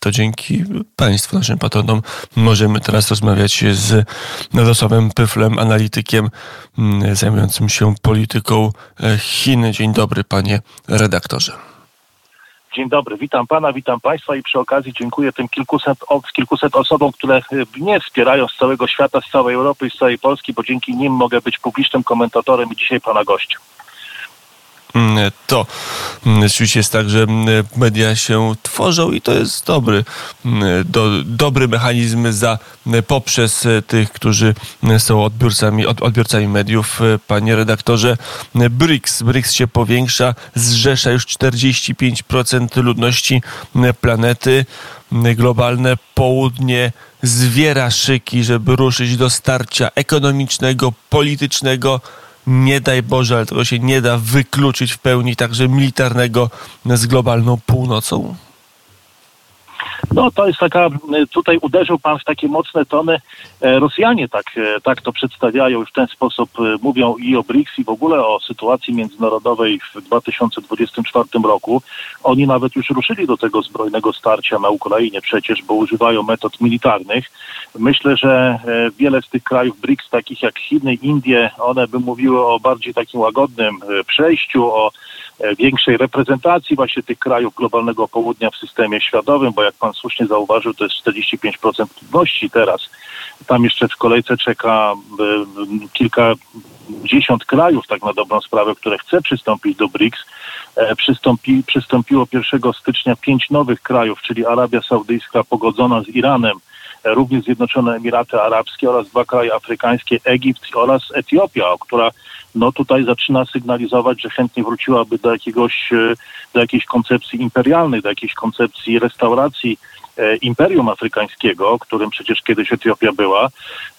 to dzięki Państwu, naszym patronom, możemy teraz rozmawiać z Radosławem Pyflem, analitykiem mm, zajmującym się polityką e, Chin. Dzień dobry, panie redaktorze. Dzień dobry, witam pana, witam państwa i przy okazji dziękuję tym kilkuset, kilkuset osobom, które mnie wspierają z całego świata, z całej Europy i z całej Polski, bo dzięki nim mogę być publicznym komentatorem i dzisiaj pana gościem. Mm, to mm, rzeczywiście jest tak, że mm, media się tworzą i to jest dobry, do, dobry mechanizm za, poprzez tych, którzy są odbiorcami, odbiorcami mediów. Panie redaktorze, BRICS, BRICS się powiększa, zrzesza już 45% ludności planety. Globalne południe zwiera szyki, żeby ruszyć do starcia ekonomicznego, politycznego, nie daj Boże, ale tego się nie da wykluczyć w pełni także militarnego z globalną północą? No to jest taka, tutaj uderzył Pan w takie mocne tony. E, Rosjanie tak, e, tak to przedstawiają i w ten sposób e, mówią i o BRICS i w ogóle o sytuacji międzynarodowej w 2024 roku. Oni nawet już ruszyli do tego zbrojnego starcia na Ukrainie przecież, bo używają metod militarnych. Myślę, że wiele z tych krajów BRICS, takich jak Chiny, Indie, one by mówiły o bardziej takim łagodnym przejściu, o większej reprezentacji właśnie tych krajów globalnego południa w systemie światowym, bo jak pan słusznie zauważył, to jest 45% ludności teraz. Tam jeszcze w kolejce czeka e, kilkadziesiąt krajów, tak na dobrą sprawę, które chce przystąpić do BRICS. E, przystąpi, przystąpiło 1 stycznia pięć nowych krajów, czyli Arabia Saudyjska pogodzona z Iranem, e, również Zjednoczone Emiraty Arabskie oraz dwa kraje afrykańskie, Egipt oraz Etiopia, która no tutaj zaczyna sygnalizować, że chętnie wróciłaby do jakiegoś, e, do jakiejś koncepcji imperialnej, do jakiejś koncepcji restauracji Imperium Afrykańskiego, którym przecież kiedyś Etiopia była.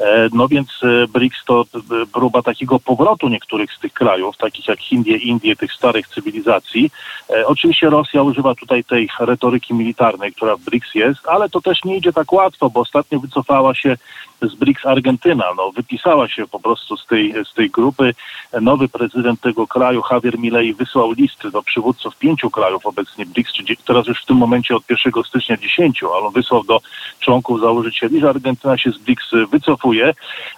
E, no więc BRICS to próba takiego powrotu niektórych z tych krajów, takich jak Indie, Indie, tych starych cywilizacji. Oczywiście Rosja używa tutaj tej retoryki militarnej, która w BRICS jest, ale to też nie idzie tak łatwo, bo ostatnio wycofała się z BRICS Argentyna. No, wypisała się po prostu z tej, z tej grupy. Nowy prezydent tego kraju, Javier Milei, wysłał listy do przywódców pięciu krajów obecnie BRICS, teraz już w tym momencie od 1 stycznia 10, ale on wysłał do członków założycieli, że Argentyna się z BRICS wycofuje.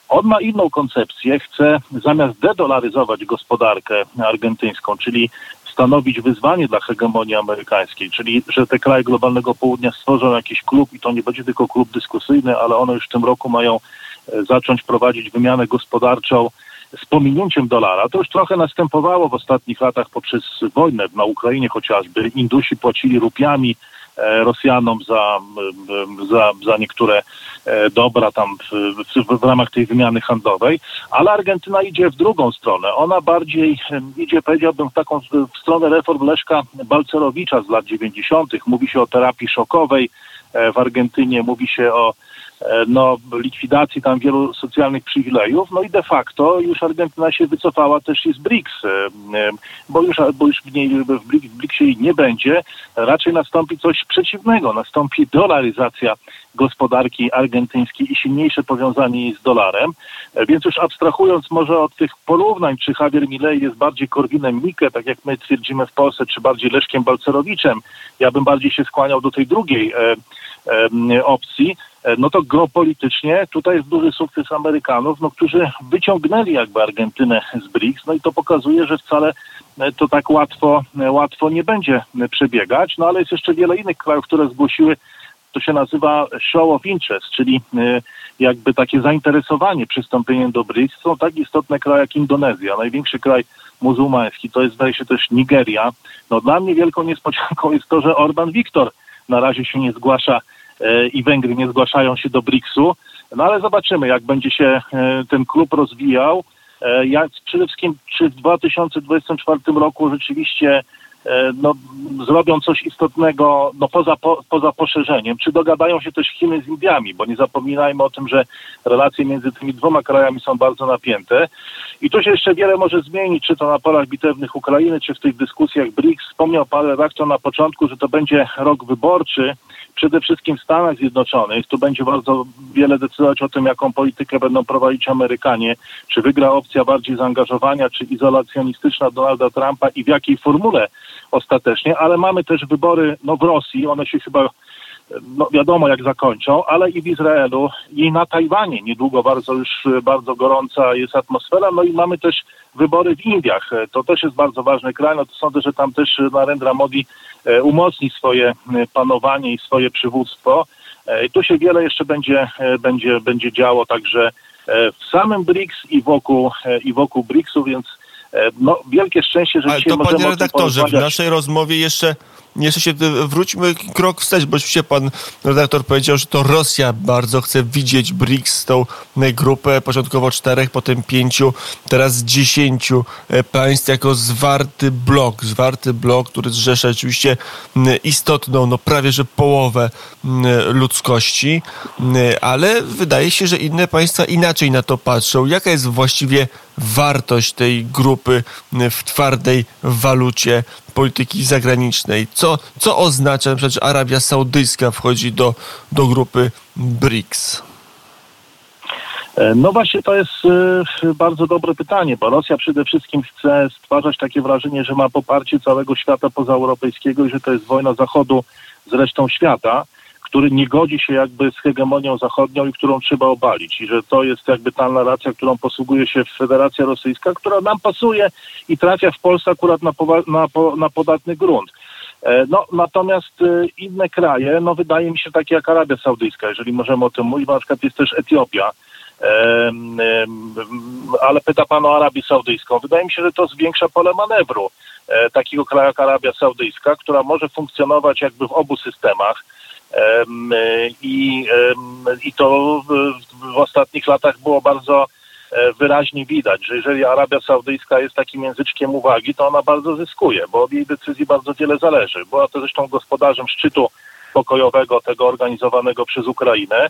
On ma inną koncepcję, chce zamiast dedolaryzować gospodarkę argentyńską, czyli stanowić wyzwanie dla hegemonii amerykańskiej, czyli że te kraje globalnego południa stworzą jakiś klub i to nie będzie tylko klub dyskusyjny, ale one już w tym roku mają e, zacząć prowadzić wymianę gospodarczą z pominięciem dolara. To już trochę następowało w ostatnich latach poprzez wojnę na Ukrainie chociażby. Indusi płacili rupiami, Rosjanom za, za, za niektóre e, dobra tam w, w, ramach tej wymiany handlowej, ale Argentyna idzie w drugą stronę. Ona bardziej idzie, powiedziałbym, w taką w stronę reform Leszka Balcerowicza z lat 90. Mówi się o terapii szokowej e, w Argentynie, mówi się o E, no, likwidacji tam wielu socjalnych przywilejów, no i de facto już Argentyna się wycofała też z BRICS, e, e, bo już, bo już w, niej, w, BRICS, jej nie będzie, raczej nastąpi coś przeciwnego, nastąpi dolaryzacja gospodarki argentyńskiej i silniejsze powiązanie z dolarem, więc już abstrahując może od tych porównań, czy Javier Milei jest bardziej Korwinem Mikke, tak jak my twierdzimy w Polsce, czy bardziej Leszkiem Balcerowiczem, ja bym bardziej się skłaniał do tej drugiej e, e, opcji, E, no to geopolitycznie tutaj jest duży sukces Amerykanów, no, którzy wyciągnęli jakby Argentynę z BRICS, no i to pokazuje, że wcale e, to tak łatwo, e, łatwo nie będzie przebiegać, no ale jest jeszcze wiele innych krajów, które zgłosiły, to się nazywa show of interest, czyli jakby takie zainteresowanie przystąpieniem do BRICS. Są tak istotne kraje jak Indonezja, największy kraj muzułmański, to jest zdaje się też Nigeria. No dla mnie wielką niespodzianką jest to, że Orban Viktor na razie się nie zgłasza E, i Węgry nie zgłaszają się do BRICS-u. No ale zobaczymy, jak będzie się e, ten klub rozwijał. E, jak przede wszystkim, czy w 2024 roku rzeczywiście no, zrobią coś istotnego no, poza, po, poza poszerzeniem. Czy dogadają się też Chiny z Indiami, bo nie zapominajmy o tym, że relacje między tymi dwoma krajami są bardzo napięte. I tu się jeszcze wiele może zmienić, czy to na polach bitewnych Ukrainy, czy w tych dyskusjach BRICS. Wspomniał pan redaktor na początku, że to będzie rok wyborczy przede wszystkim w Stanach Zjednoczonych. Tu będzie bardzo wiele decydować o tym, jaką politykę będą prowadzić Amerykanie, czy wygra opcja bardziej zaangażowania, czy izolacjonistyczna Donalda Trumpa i w jakiej formule ostatecznie, ale mamy też wybory no, w Rosji, one się chyba no wiadomo jak zakończą, ale i w Izraelu, i na Tajwanie niedługo bardzo już bardzo gorąca jest atmosfera, no i mamy też wybory w Indiach. To też jest bardzo ważny kraj, no to sądzę, że tam też Narendra Modi umocni swoje panowanie i swoje przywództwo. I tu się wiele jeszcze będzie, będzie, będzie działo, także w samym BRICS i wokół, i wokół BRICS-u, więc no, wielkie szczęście, że Ale dzisiaj to możemy panie redaktorze, w naszej rozmowie jeszcze jeszcze się wróćmy krok wstecz, bo oczywiście pan redaktor powiedział, że to Rosja bardzo chce widzieć BRICS, tą grupę początkowo czterech, potem pięciu, teraz dziesięciu e, państw jako zwarty blok, zwarty blok, który zrzesza oczywiście istotną, no prawie że połowę ludzkości, ale wydaje się, że inne państwa inaczej na to patrzą. Jaka jest właściwie wartość tej grupy w twardej walucie polityki zagranicznej? Co, co oznacza, że Arabia Saudyjska wchodzi do, do grupy BRICS? E, no właśnie to jest y, bardzo dobre pytanie, bo Rosja przede wszystkim chce stwarzać takie wrażenie, że ma poparcie całego świata pozaeuropejskiego i że to jest wojna Zachodu z resztą świata który nie godzi się jakby z hegemonią zachodnią i którą trzeba obalić. I że to jest jakby ta narracja, którą posługuje się Federacja Rosyjska, która nam pasuje i trafia w Polsce akurat na, na, na podatny grunt. E, no, natomiast e, inne kraje, no wydaje mi się takie jak Arabia Saudyjska, jeżeli możemy o tym mówić, bo na przykład jest też Etiopia, ale pyta Pan o Arabię Saudyjską. Wydaje mi się, że to zwiększa pole manewru e, takiego kraju jak Arabia Saudyjska, która może funkcjonować jakby w obu systemach i, i to w, w ostatnich latach było bardzo e, wyraźnie widać, że jeżeli Arabia Saudyjska jest takim języczkiem uwagi, to ona bardzo zyskuje, bo od jej decyzji bardzo wiele zależy. Była to zresztą gospodarzem szczytu pokojowego, tego organizowanego przez Ukrainę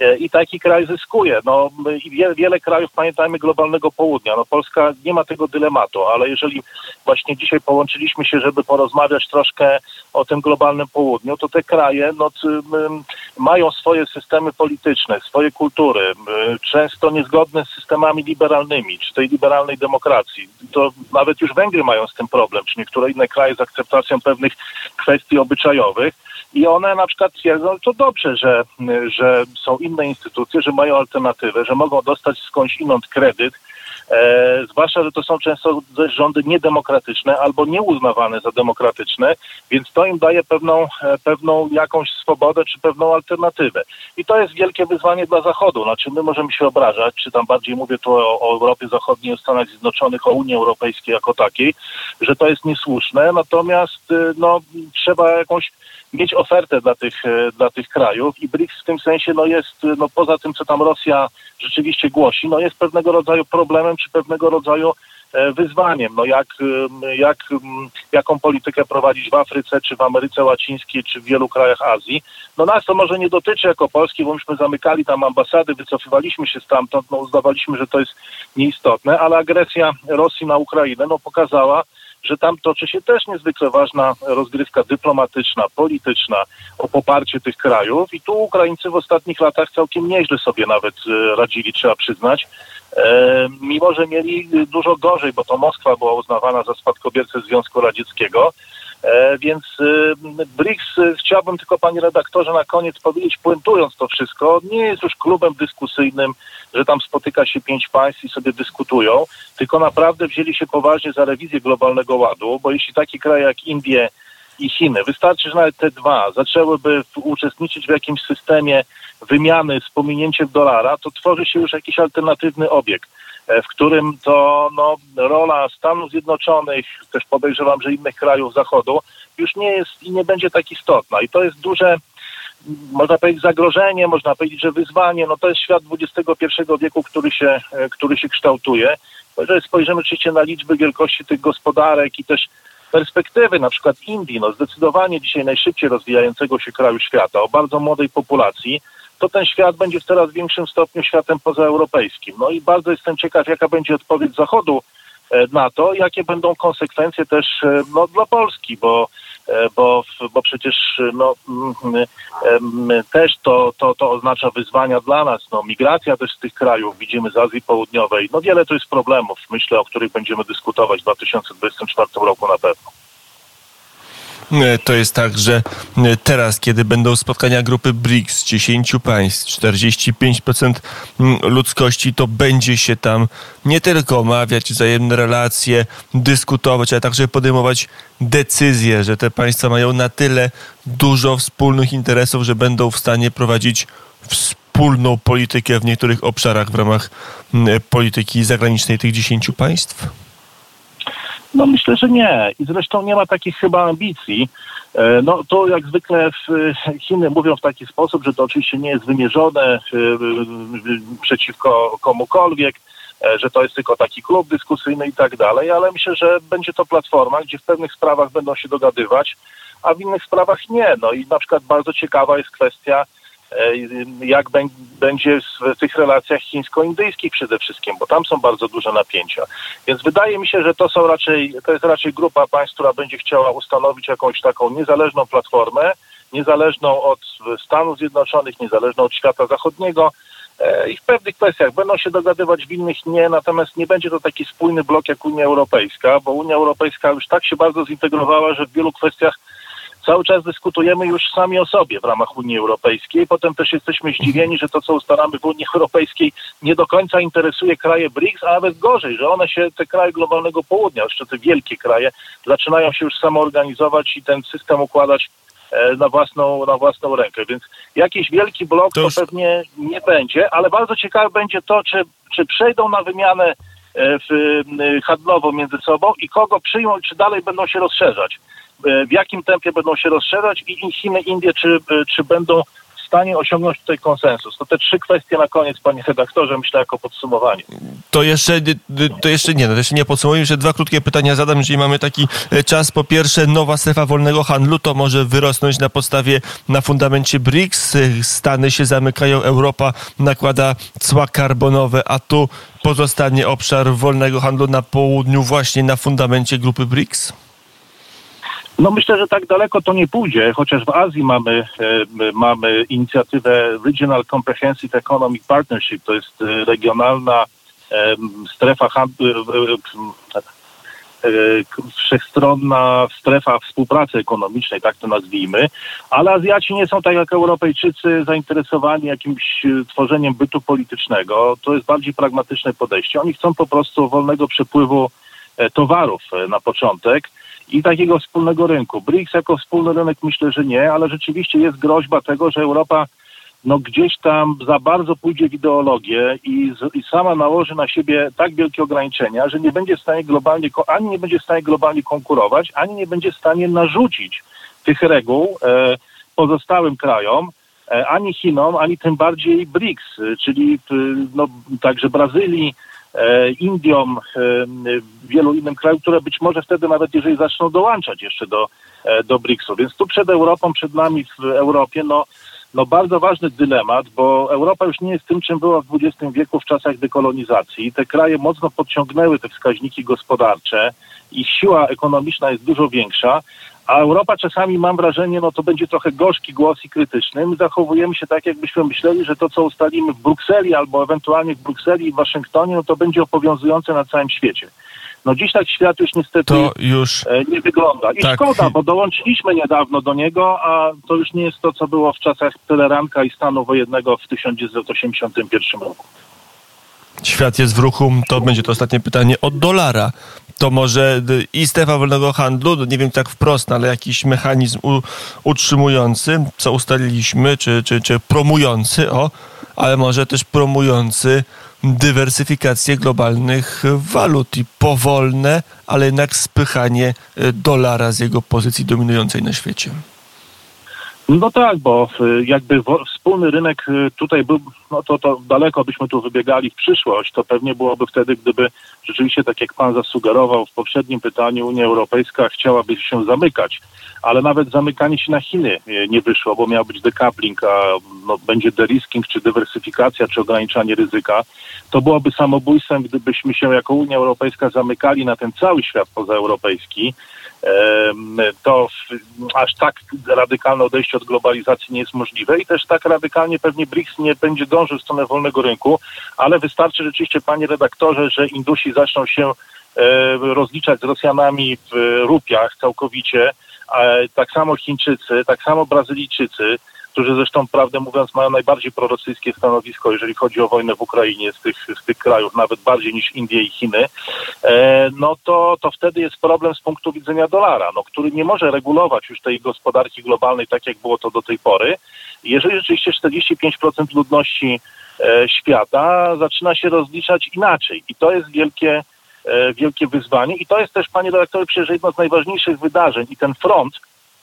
e, i taki kraj zyskuje. No, wiele, wiele krajów, pamiętajmy, globalnego południa. No, Polska nie ma tego dylematu, ale jeżeli właśnie dzisiaj połączyliśmy się, żeby porozmawiać troszkę o tym globalnym południu, to te kraje no, mają swoje systemy polityczne, swoje kultury, często niezgodne z systemami liberalnymi, czy tej liberalnej demokracji. To nawet już Węgry mają z tym problem, czy niektóre inne kraje z akceptacją pewnych kwestii obyczajowych i one na przykład twierdzą, że to dobrze, że, że są inne instytucje, że mają alternatywę, że mogą dostać skądś inąd kredyt, E, zwłaszcza, że to są często rządy niedemokratyczne albo nieuznawane za demokratyczne, więc to im daje pewną, e, pewną jakąś swobodę czy pewną alternatywę. I to jest wielkie wyzwanie dla Zachodu. Znaczy my możemy się obrażać, czy tam bardziej mówię tu o, o Europie Zachodniej, o Stanach Zjednoczonych, o Unii Europejskiej jako takiej, że to jest niesłuszne, natomiast y, no, trzeba jakąś mieć ofertę dla tych, e, dla tych krajów i BRICS w tym sensie no jest, no poza tym, co tam Rosja rzeczywiście głosi, no jest pewnego rodzaju problemem czy pewnego rodzaju e, wyzwaniem, no jak, jak, jaką politykę prowadzić w Afryce, czy w Ameryce Łacińskiej, czy w wielu krajach Azji. No nas to może nie dotyczy jako Polski, bo myśmy zamykali tam ambasady, wycofywaliśmy się stamtąd, no uznawaliśmy, że to jest nieistotne, ale agresja Rosji na Ukrainę no pokazała, że tam toczy się też niezwykle ważna rozgrywka dyplomatyczna, polityczna o poparcie tych krajów i tu Ukraińcy w ostatnich latach całkiem nieźle sobie nawet e, radzili, trzeba przyznać. E, mimo, że mieli dużo gorzej, bo to Moskwa była uznawana za spadkobiercę Związku Radzieckiego, więc e, BRICS, e, chciałbym tylko panie redaktorze na koniec powiedzieć, puentując to wszystko, nie jest już klubem dyskusyjnym, że tam spotyka się pięć państw i sobie dyskutują, tylko naprawdę wzięli się poważnie za rewizję globalnego ładu, bo jeśli takie kraje jak Indie i Chiny, wystarczy, że nawet te dwa zaczęłyby uczestniczyć w jakimś systemie wymiany z pominięciem dolara, to tworzy się już jakiś alternatywny obiekt w którym to no, rola Stanów Zjednoczonych, też podejrzewam, że innych krajów Zachodu, już nie jest i nie będzie tak istotna. I to jest duże, można powiedzieć, zagrożenie, można powiedzieć, że wyzwanie. No to jest świat XXI wieku, który się, który się kształtuje. Jeżeli spojrzymy oczywiście na liczby wielkości tych gospodarek i też perspektywy na przykład Indii, no zdecydowanie dzisiaj najszybciej rozwijającego się kraju świata, o bardzo młodej populacji, to ten świat będzie w coraz większym stopniu światem pozaeuropejskim. No i bardzo jestem ciekaw, jaka będzie odpowiedź Zachodu e, na to, jakie będą konsekwencje też e, no, dla Polski, bo, e, bo, bo przecież no, mm, też to, to, to oznacza wyzwania dla nas. No, migracja też z tych krajów, widzimy z Azji Południowej. No wiele to jest problemów, myślę, o których będziemy dyskutować w 2024 roku na pewno. To jest tak, że teraz, kiedy będą spotkania grupy BRICS, 10 państw, 45% ludzkości, to będzie się tam nie tylko omawiać wzajemne relacje, dyskutować, ale także podejmować decyzje, że te państwa mają na tyle dużo wspólnych interesów, że będą w stanie prowadzić wspólną politykę w niektórych obszarach w ramach polityki zagranicznej tych 10 państw? No myślę, że nie. I zresztą nie ma takich chyba ambicji. E, no to jak zwykle Chiny mówią w taki sposób, że to oczywiście nie jest wymierzone e, przeciwko komukolwiek, e, że to jest tylko taki klub dyskusyjny i tak dalej, ale myślę, że będzie to platforma, gdzie w pewnych sprawach będą się dogadywać, a w innych sprawach nie. No i na przykład bardzo ciekawa jest kwestia E, jak będzie w tych relacjach chińsko-indyjskich przede wszystkim, bo tam są bardzo duże napięcia. Więc wydaje mi się, że to są raczej, to jest raczej grupa państw, która będzie chciała ustanowić jakąś taką niezależną platformę, niezależną od Stanów Zjednoczonych, niezależną od świata zachodniego, e, i w pewnych kwestiach będą się dogadywać, w innych nie, natomiast nie będzie to taki spójny blok jak Unia Europejska, bo Unia Europejska już tak się bardzo zintegrowała, że w wielu kwestiach cały czas dyskutujemy już sami o sobie w ramach Unii Europejskiej. Potem też jesteśmy zdziwieni, że to, co ustalamy w Unii Europejskiej, nie do końca interesuje kraje BRICS, a nawet gorzej, że one się, te kraje globalnego południa, jeszcze te wielkie kraje, zaczynają się już samoorganizować i ten system układać e, na własną, na własną rękę. Więc jakiś wielki blok to, to pewnie nie będzie, ale bardzo ciekawe będzie to, czy, czy przejdą na wymianę handlową między sobą i kogo przyjmą, czy dalej będą się rozszerzać. E, w jakim tempie będą się rozszerzać i Chiny, Indie, czy, e, czy będą stanie osiągnąć tutaj konsensus. To te trzy kwestie na koniec, panie redaktorze, myślę jako podsumowanie. To jeszcze, to jeszcze nie, no to jeszcze nie podsumujemy, jeszcze dwa krótkie pytania zadam, jeżeli mamy taki e, czas. Po pierwsze, nowa strefa wolnego handlu to może wyrosnąć na podstawie, na fundamencie BRICS. Stany się zamykają, Europa nakłada cła karbonowe, a tu pozostanie obszar wolnego handlu na południu właśnie na fundamencie grupy BRICS? No myślę, że tak daleko to nie pójdzie, chociaż w Azji mamy, e, mamy inicjatywę Regional Comprehensive Economic Partnership, to jest e, regionalna e, strefa handlu, wszechstronna strefa współpracy ekonomicznej, tak to nazwijmy, ale Azjaci nie są tak jak Europejczycy zainteresowani jakimś tworzeniem bytu politycznego. To jest bardziej pragmatyczne podejście. Oni chcą po prostu wolnego przepływu towarów na początek i takiego wspólnego rynku. BRICS jako wspólny rynek myślę, że nie, ale rzeczywiście jest groźba tego, że Europa no gdzieś tam za bardzo pójdzie w ideologię i, z, i, sama nałoży na siebie tak wielkie ograniczenia, że nie będzie w stanie globalnie, ani nie będzie w stanie globalnie konkurować, ani nie będzie w stanie narzucić tych reguł e, pozostałym krajom, e, ani Chinom, ani tym bardziej BRICS, czyli e, no, także Brazylii, E, Indiom, e, wielu innym krajom, które być może wtedy nawet jeżeli zaczną dołączać jeszcze do, e, do BRICS-u. Więc tu przed Europą, przed nami w Europie, no, no bardzo ważny dylemat, bo Europa już nie jest tym, czym była w XX wieku w czasach dekolonizacji. Te kraje mocno podciągnęły te wskaźniki gospodarcze, ich siła ekonomiczna jest dużo większa, a Europa czasami, mam wrażenie, no to będzie trochę gorzki głos i krytyczny. My zachowujemy się tak, jakbyśmy myśleli, że to, co ustalimy w Brukseli albo ewentualnie w Brukseli i w Waszyngtonie, no to będzie obowiązujące na całym świecie. No dziś tak świat już niestety to już... E, nie wygląda. I tak. szkoda, bo dołączyliśmy niedawno do niego, a to już nie jest to, co było w czasach Teleranka i stanu wojennego w 1981 roku. Świat jest w ruchu. To będzie to ostatnie pytanie od dolara to może i strefa wolnego handlu, no nie wiem tak wprost, ale jakiś mechanizm u, utrzymujący, co ustaliliśmy, czy, czy, czy promujący, o, ale może też promujący dywersyfikację globalnych walut i powolne, ale jednak spychanie e, dolara z jego pozycji dominującej na świecie. No tak, bo y, jakby wspólny rynek y, tutaj był, no to, to daleko byśmy tu wybiegali w przyszłość, to pewnie byłoby wtedy, gdyby rzeczywiście, tak jak pan zasugerował w poprzednim pytaniu, Unia Europejska chciałaby się zamykać, ale nawet zamykanie się na Chiny y, nie wyszło, bo miał być decoupling, a no, będzie derisking, czy dywersyfikacja, czy ograniczanie ryzyka. To byłoby samobójstwem, gdybyśmy się jako Unia Europejska zamykali na ten cały świat pozaeuropejski, to aż tak radykalne odejście od globalizacji nie jest możliwe i też tak radykalnie pewnie BRICS nie będzie dążył w stronę wolnego rynku, ale wystarczy rzeczywiście, panie redaktorze, że Indusi zaczną się e, rozliczać z Rosjanami w rupiach całkowicie, tak samo Chińczycy, tak samo Brazylijczycy, którzy zresztą, prawdę mówiąc, mają najbardziej prorosyjskie stanowisko, jeżeli chodzi o wojnę w Ukrainie z tych, z tych krajów, nawet bardziej niż Indie i Chiny, e, no to, to wtedy jest problem z punktu widzenia dolara, no, który nie może regulować już tej gospodarki globalnej tak, jak było to do tej pory. Jeżeli rzeczywiście 45% ludności e, świata zaczyna się rozliczać inaczej i to jest wielkie, e, wielkie wyzwanie i to jest też, panie redaktorze, przecież jedno z najważniejszych wydarzeń i ten front,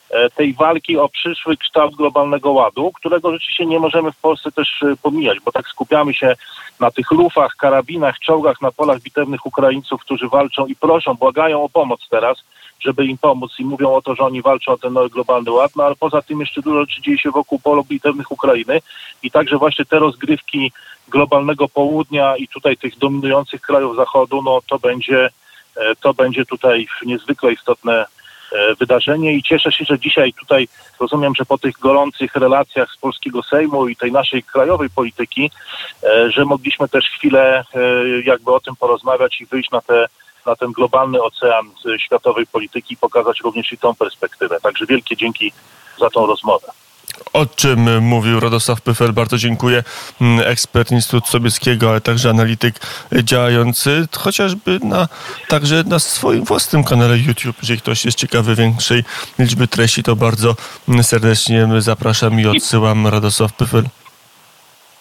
E, tej walki o przyszły kształt globalnego ładu, którego rzeczywiście nie możemy w Polsce też pomijać, bo tak skupiamy się na tych lufach, karabinach, czołgach na polach bitewnych Ukraińców, którzy walczą i proszą, błagają o pomoc teraz, żeby im pomóc i mówią o to, że oni walczą o ten nowy globalny ład, no ale poza tym jeszcze dużo rzeczy dzieje się wokół polów bitewnych Ukrainy i także właśnie te rozgrywki globalnego południa i tutaj tych dominujących krajów zachodu, no to będzie, e, to będzie tutaj niezwykle istotne E, wydarzenie. I cieszę się, że dzisiaj tutaj rozumiem, że po tych gorących relacjach z polskiego Sejmu i tej naszej krajowej polityki, e, że mogliśmy też chwilę jakby o tym porozmawiać i wyjść na te na ten globalny ocean światowej polityki i pokazać również i tą perspektywę. Także wielkie dzięki za tą rozmowę o czym mówił Radosław Pyfel. Bardzo dziękuję. Mm, ekspert Instytutu Sobieskiego, ale także analityk działający chociażby na, także na swoim własnym kanale YouTube. Jeżeli ktoś jest ciekawy większej liczby treści, to bardzo serdecznie zapraszam i odsyłam Radosław Pyfel.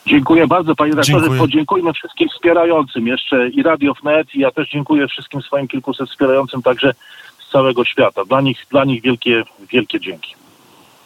Dziękuję bardzo panie redaktorze. Podziękujmy wszystkim wspierającym jeszcze i Radio Wnet i ja też dziękuję wszystkim swoim kilkuset wspierającym także z całego świata. Dla nich, dla nich wielkie, wielkie dzięki.